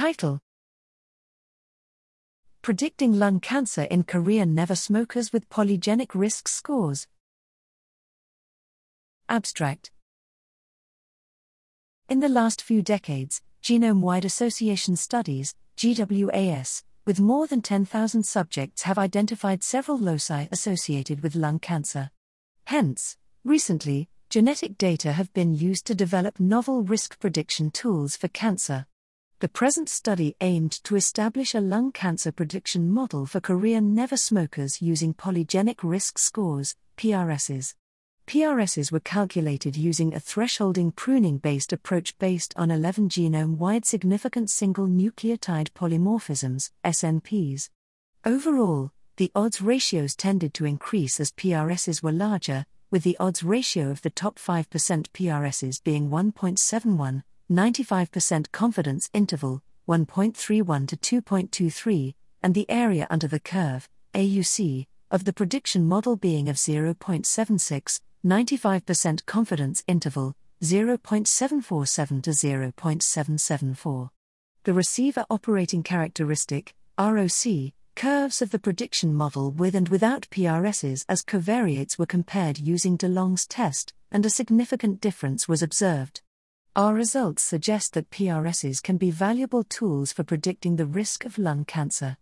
Title Predicting Lung Cancer in Korean Never Smokers with Polygenic Risk Scores. Abstract In the last few decades, genome wide association studies, GWAS, with more than 10,000 subjects have identified several loci associated with lung cancer. Hence, recently, genetic data have been used to develop novel risk prediction tools for cancer. The present study aimed to establish a lung cancer prediction model for Korean never smokers using polygenic risk scores, PRSs. PRSs were calculated using a thresholding pruning based approach based on 11 genome wide significant single nucleotide polymorphisms, SNPs. Overall, the odds ratios tended to increase as PRSs were larger, with the odds ratio of the top 5% PRSs being 1.71, 95% confidence interval, 1.31 to 2.23, and the area under the curve, AUC, of the prediction model being of 0.76, 95% confidence interval, 0.747 to 0.774. The receiver operating characteristic, ROC, curves of the prediction model with and without PRSs as covariates were compared using DeLong's test, and a significant difference was observed. Our results suggest that PRSs can be valuable tools for predicting the risk of lung cancer.